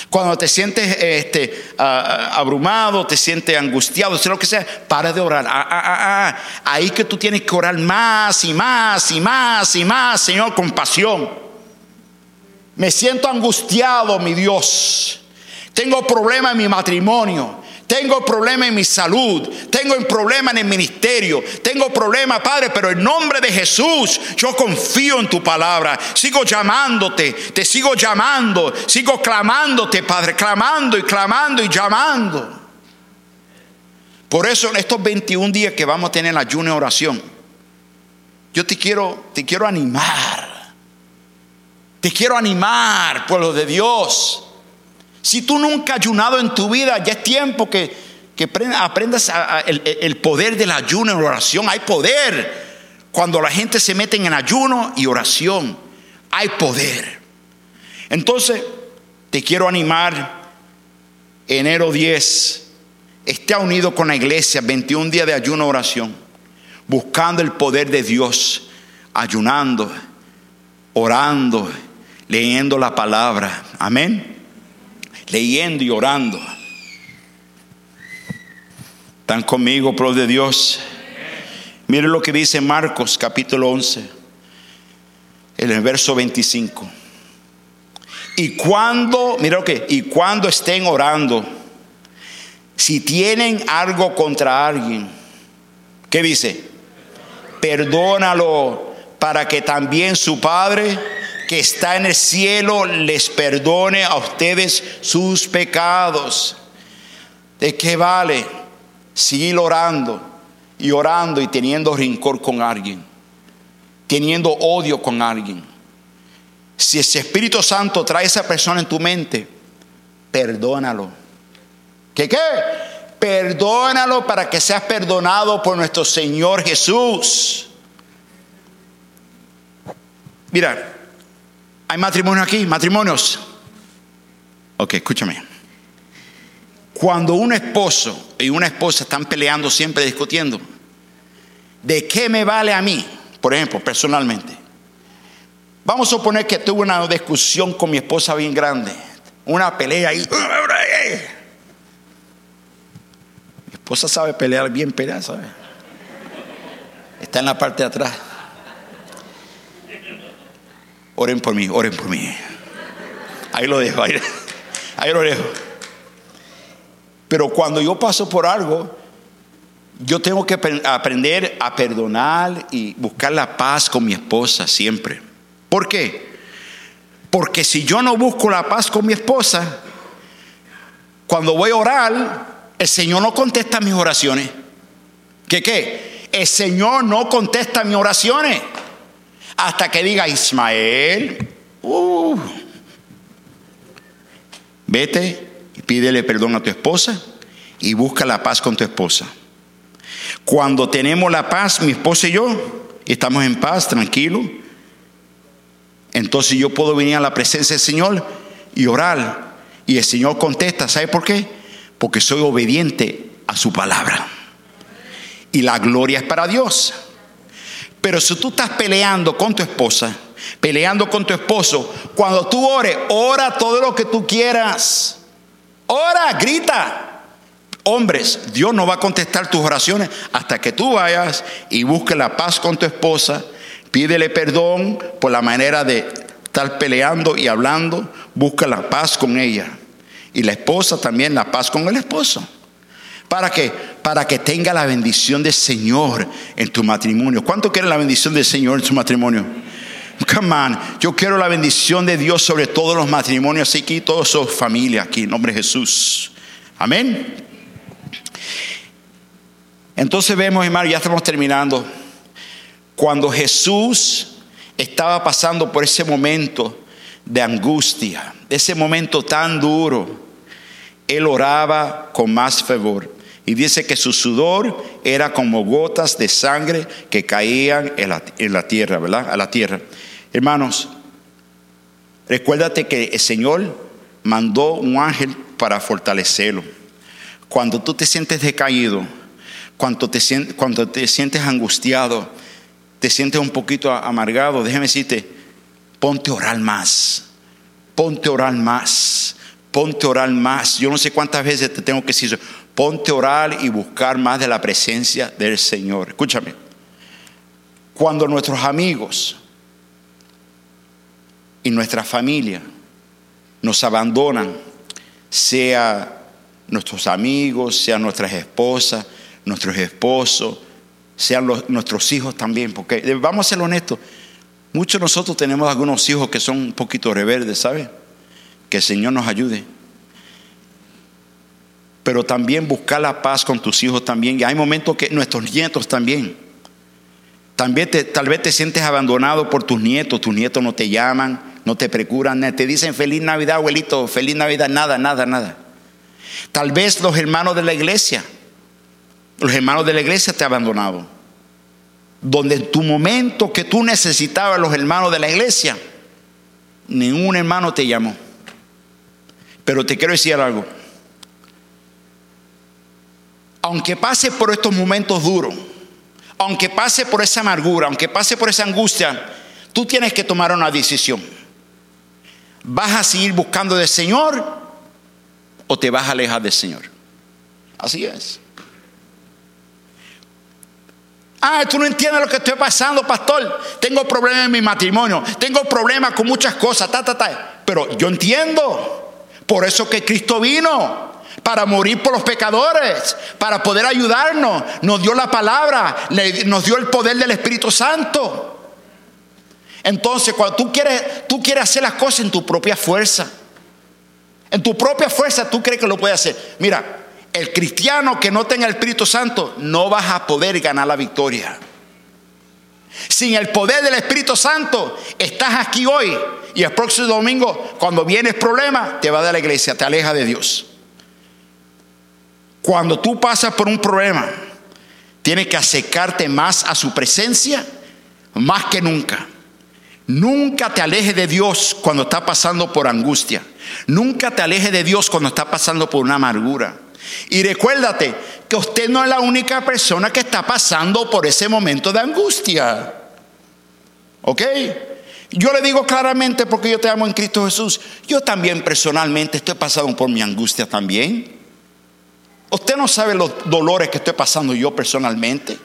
Cuando te sientes este, abrumado, te sientes angustiado, sea lo que sea, para de orar. Ah, ah, ah, Ahí que tú tienes que orar más y más y más y más, Señor, con pasión. Me siento angustiado, mi Dios. Tengo problemas en mi matrimonio. Tengo problemas en mi salud. Tengo un problema en el ministerio. Tengo problemas, Padre, pero en nombre de Jesús yo confío en tu palabra. Sigo llamándote, te sigo llamando, sigo clamándote, Padre, clamando y clamando y llamando. Por eso en estos 21 días que vamos a tener ayuno y oración, yo te quiero, te quiero animar. Te quiero animar, pueblo de Dios. Si tú nunca has ayunado en tu vida, ya es tiempo que, aprendas el, poder del ayuno en oración. Hay poder cuando la gente se mete en ayuno y oración. Hay poder. Entonces, te quiero animar. Enero 10, esté unido con la iglesia, 21 días de ayuno y oración, buscando el poder de Dios, ayunando, orando, leyendo la palabra. Amén leyendo y orando. ¿Están conmigo, pro de Dios? Miren lo que dice Marcos capítulo 11, en el verso 25. Y cuando, mira lo que, y cuando estén orando, si tienen algo contra alguien, ¿qué dice? Perdónalo para que también su Padre que está en el cielo les perdone a ustedes sus pecados. ¿De qué vale seguir orando y orando y teniendo rincor con alguien? Teniendo odio con alguien. Si ese Espíritu Santo trae a esa persona en tu mente, perdónalo. ¿Qué qué? Perdónalo para que seas perdonado por nuestro Señor Jesús. Mira, ¿hay matrimonio aquí? ¿Matrimonios? Ok, escúchame. Cuando un esposo y una esposa están peleando, siempre discutiendo, ¿de qué me vale a mí? Por ejemplo, personalmente. Vamos a suponer que tuve una discusión con mi esposa bien grande, una pelea y mi esposa sabe pelear bien pelear, ¿sabe? Está en la parte de atrás. Oren por mí, oren por mí. Ahí lo dejo, ahí, lo dejo. Pero cuando yo paso por algo, yo tengo que aprender a perdonar y buscar la paz con mi esposa siempre. ¿Por qué? Porque si yo no busco la paz con mi esposa, cuando voy a orar, el Señor no contesta mis oraciones. ¿Qué qué? El Señor no contesta mis oraciones hasta que diga Ismael, uh, vete y pídele perdón a tu esposa y busca la paz con tu esposa. Cuando tenemos la paz, mi esposa y yo, estamos en paz, tranquilo, entonces yo puedo venir a la presencia del Señor y orar. Y el Señor contesta, ¿sabe por qué? Porque soy obediente a su palabra. Y la gloria es para Dios. Pero si tú estás peleando con tu esposa, peleando con tu esposo, cuando tú ores, ora todo lo que tú quieras. Ora, grita. Hombres, Dios no va a contestar tus oraciones hasta que tú vayas y busques la paz con tu esposa, pídele perdón por la manera de estar peleando y hablando, busca la paz con ella. Y la esposa también la paz con el esposo. ¿Para qué? Para que tenga la bendición del Señor en tu matrimonio. ¿Cuánto quiere la bendición del Señor en su matrimonio? Come on, yo quiero la bendición de Dios sobre todos los matrimonios aquí, toda su familia aquí, en nombre de Jesús. Amén. Entonces vemos, hermano, ya estamos terminando. Cuando Jesús estaba pasando por ese momento de angustia, ese momento tan duro, él oraba con más fervor. Y dice que su sudor era como gotas de sangre que caían en la, tierra, ¿verdad? A la tierra. Hermanos, recuérdate que el Señor mandó un ángel para fortalecerlo. Cuando tú te sientes decaído, cuando te, cuando te sientes angustiado, te sientes un poquito amargado, déjame decirte, ponte a orar más, ponte a orar más, ponte a orar más. Yo no sé cuántas veces te tengo que decir Ponte a orar y buscar más de la presencia del Señor. Escúchame. Cuando nuestros amigos y nuestra familia nos abandonan, sea nuestros amigos, sean nuestras esposas, nuestros esposos, sean nuestros hijos también, porque vamos a ser honestos, muchos de nosotros tenemos algunos hijos que son un poquito rebeldes, ¿sabe? Que el Señor nos ayude pero también buscar la paz con tus hijos también. Y hay momentos que nuestros nietos también. También tal vez te sientes abandonado por tus nietos, tus nietos no te llaman, no te procuran, te dicen feliz Navidad, abuelito, feliz Navidad, nada, nada, nada. Tal vez los hermanos de la iglesia, los hermanos de la iglesia te han abandonado. Donde en tu momento que tú necesitabas los hermanos de la iglesia, ningún hermano te llamó. Pero te quiero decir algo aunque pase por estos momentos duros, aunque pase por esa amargura, aunque pase por esa angustia, tú tienes que tomar una decisión. ¿Vas a seguir buscando del Señor o te vas a alejar del Señor? Así es. Ah, tú no entiendes lo que estoy pasando, pastor. Tengo problemas en mi matrimonio. Tengo problemas con muchas cosas. Ta, ta, ta. Pero yo entiendo. Por eso que Cristo vino. Para morir por los pecadores. Para poder ayudarnos. Nos dio la palabra. Nos dio el poder del Espíritu Santo. Entonces, cuando tú quieres, tú quieres hacer las cosas en tu propia fuerza. En tu propia fuerza tú crees que lo puedes hacer. Mira, el cristiano que no tenga el Espíritu Santo no vas a poder ganar la victoria. Sin el poder del Espíritu Santo, estás aquí hoy y el próximo domingo, cuando vienes problema, te va de la iglesia, te aleja de Dios. Cuando tú pasas por un problema, tienes que acercarte más a su presencia, más que nunca. Nunca te alejes de Dios cuando estás pasando por angustia. Nunca te alejes de Dios cuando estás pasando por una amargura. Y recuérdate que usted no es la única persona que está pasando por ese momento de angustia. ¿Ok? Yo le digo claramente porque yo te amo en Cristo Jesús. Yo también personalmente estoy pasando por mi angustia también. Usted no sabe los dolores que estoy pasando yo personalmente.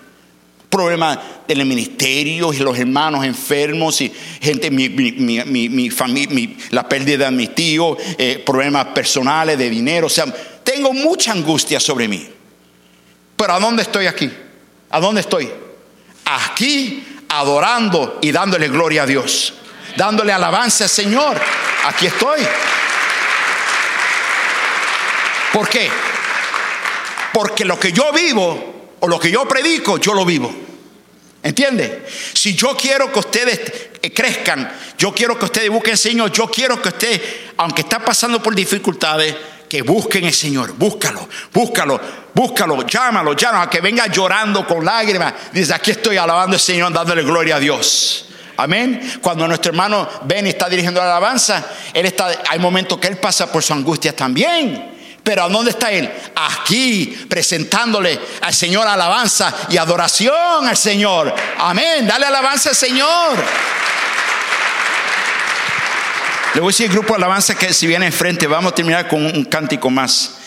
Problemas del ministerio y los hermanos enfermos y gente, mi, mi, familia, la pérdida de mi tío, eh, problemas personales de dinero. O sea, tengo mucha angustia sobre mí. Pero ¿a dónde estoy aquí? ¿A dónde estoy? Aquí adorando y dándole gloria a Dios. Dándole alabanza al Señor. Aquí estoy. ¿Por qué? Porque lo que yo vivo o lo que yo predico, yo lo vivo. ¿Entiende? Si yo quiero que ustedes crezcan, yo quiero que ustedes busquen al Señor, yo quiero que usted, aunque está pasando por dificultades, que busquen el Señor, búscalo, búscalo, búscalo, llámalo, llámalo, a que venga llorando con lágrimas. Dice, aquí estoy alabando al Señor, dándole gloria a Dios. Amén. Cuando nuestro hermano Ben está dirigiendo la alabanza, él está, hay momentos que él pasa por su angustia también. Pero ¿a dónde está él? Aquí, presentándole al Señor alabanza y adoración al Señor. Amén. Dale alabanza al Señor. Le voy a decir al grupo de alabanza que si viene enfrente, vamos a terminar con un cántico más.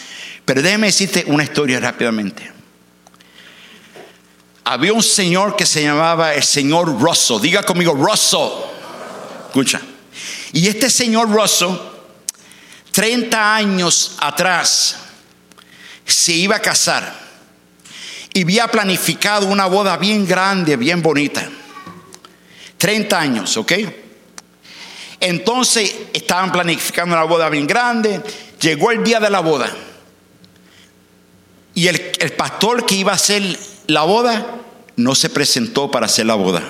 Pero déjeme decirte una historia rápidamente. Había un señor que se llamaba el señor Rosso. Diga conmigo, Rosso. Escucha. Y este señor Rosso, 30 años atrás, se iba a casar y había planificado una boda bien grande, bien bonita. 30 años, ¿ok? Entonces estaban planificando una boda bien grande. Llegó el día de la boda. Y el, pastor que iba a hacer la boda no se presentó para hacer la boda.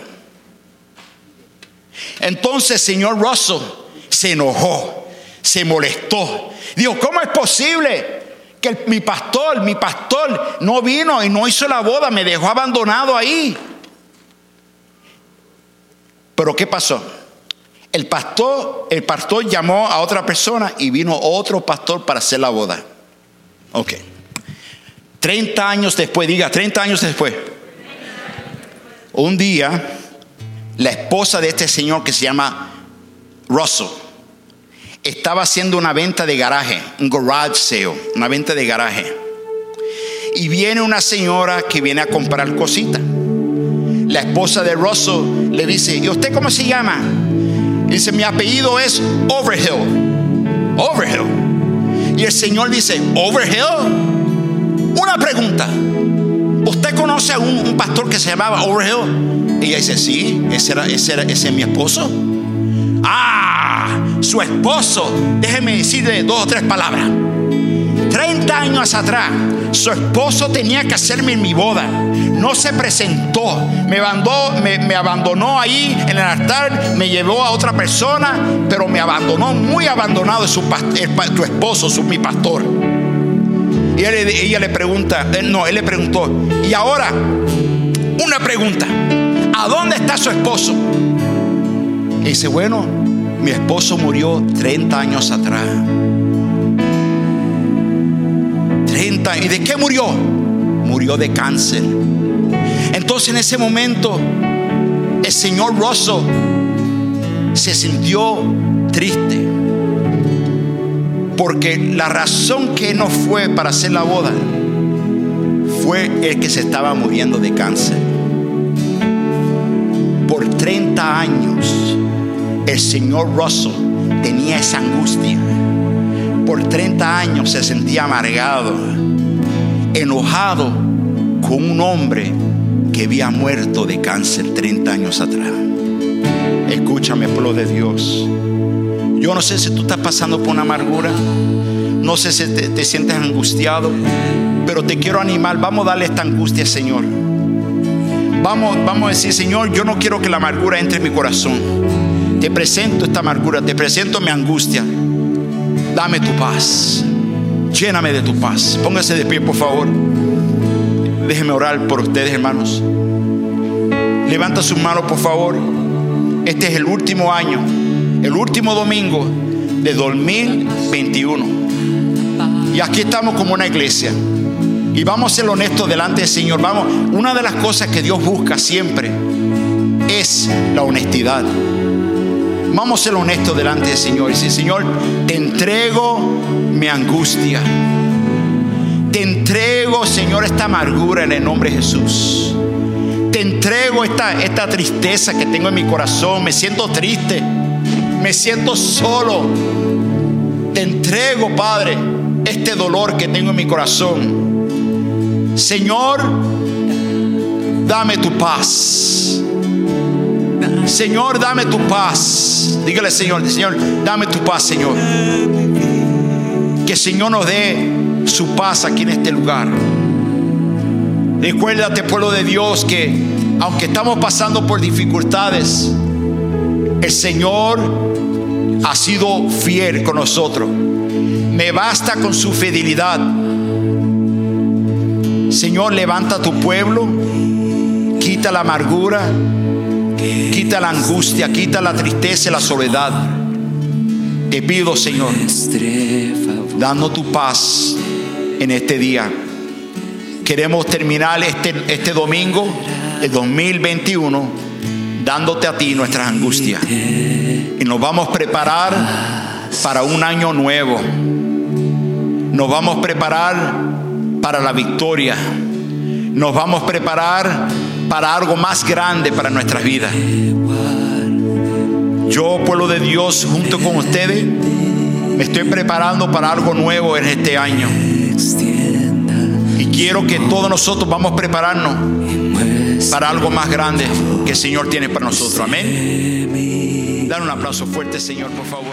Entonces señor Russell se enojó, se molestó. Dijo, ¿cómo es posible que mi pastor, mi pastor no vino y no hizo la boda, me dejó abandonado ahí? Pero ¿qué pasó? El pastor, el pastor llamó a otra persona y vino otro pastor para hacer la boda. Ok. 30 años después, diga, 30 años después. Un día, la esposa de este señor que se llama Russell estaba haciendo una venta de garaje, un garage sale, una venta de garaje. Y viene una señora que viene a comprar cositas. La esposa de Russell le dice, ¿y usted cómo se llama? Dice, mi apellido es Overhill. Overhill. Y el Señor dice, Overhill. Una pregunta. ¿Usted conoce a un, pastor que se llamaba Overhill? Y ella dice, sí, ese, era, ese, era, ese es mi esposo. Ah, su esposo. Déjeme decirle dos o tres palabras. 30 años atrás, su esposo tenía que hacerme mi boda. No se presentó. Me, abandonó ahí en el altar. Me llevó a otra persona. Pero me abandonó muy abandonado su, tu esposo, su, mi pastor. Y ella le pregunta, no, él le preguntó, y ahora, una pregunta, ¿a dónde está su esposo? Y dice, bueno, mi esposo murió 30 años atrás. ¿Y de qué murió? Murió de cáncer. Entonces en ese momento el señor Rosso se sintió triste. Porque la razón que no fue para hacer la boda fue el que se estaba muriendo de cáncer. 30 años el señor Russell tenía esa angustia. Por 30 años se sentía amargado, enojado con un hombre que había muerto de cáncer 30 años atrás. Escúchame, pueblo de Dios. Yo no sé si tú estás pasando por una amargura. No sé si te, sientes angustiado. Pero te quiero animar. Vamos a darle esta angustia, Señor. Vamos, vamos a decir, Señor, yo no quiero que la amargura entre en mi corazón. Te presento esta amargura, te presento mi angustia. Dame tu paz. Lléname de tu paz. Póngase de pie, por favor. Déjeme orar por ustedes, hermanos. Levanta sus manos, por favor. Este es el último año, el último domingo de 2021. Y aquí estamos como una iglesia. Y vamos a ser honestos delante del Señor. Vamos, una de las cosas que Dios busca siempre es la honestidad. Vamos a ser honestos delante del Señor. Y decir, Señor, te entrego mi angustia. Te entrego, Señor, esta amargura en el nombre de Jesús. Te entrego esta, esta tristeza que tengo en mi corazón. Me siento triste. Me siento solo. Te entrego, Padre, este dolor que tengo en mi corazón. Señor, dame tu paz. Señor, dame tu paz. Dígale, Señor, Señor, dame tu paz, Señor. Que el Señor nos dé su paz aquí en este lugar. Recuérdate, pueblo de Dios, que aunque estamos pasando por dificultades, el Señor ha sido fiel con nosotros. Me basta con su fidelidad. Señor, levanta tu pueblo, quita la amargura, Quita la angustia, quita la tristeza y la soledad. Te pido, Señor, dando tu paz en este día. Queremos terminar este, este domingo, el 2021, dándote a ti nuestras angustias. Y nos vamos a preparar para un año nuevo. Nos vamos a preparar para la victoria. Nos vamos a preparar para algo más grande para nuestras vidas. Yo, pueblo de Dios, junto con ustedes, me estoy preparando para algo nuevo en este año. Y quiero que todos nosotros vamos a prepararnos para algo más grande que el Señor tiene para nosotros. Amén. Dar un aplauso fuerte, Señor, por favor.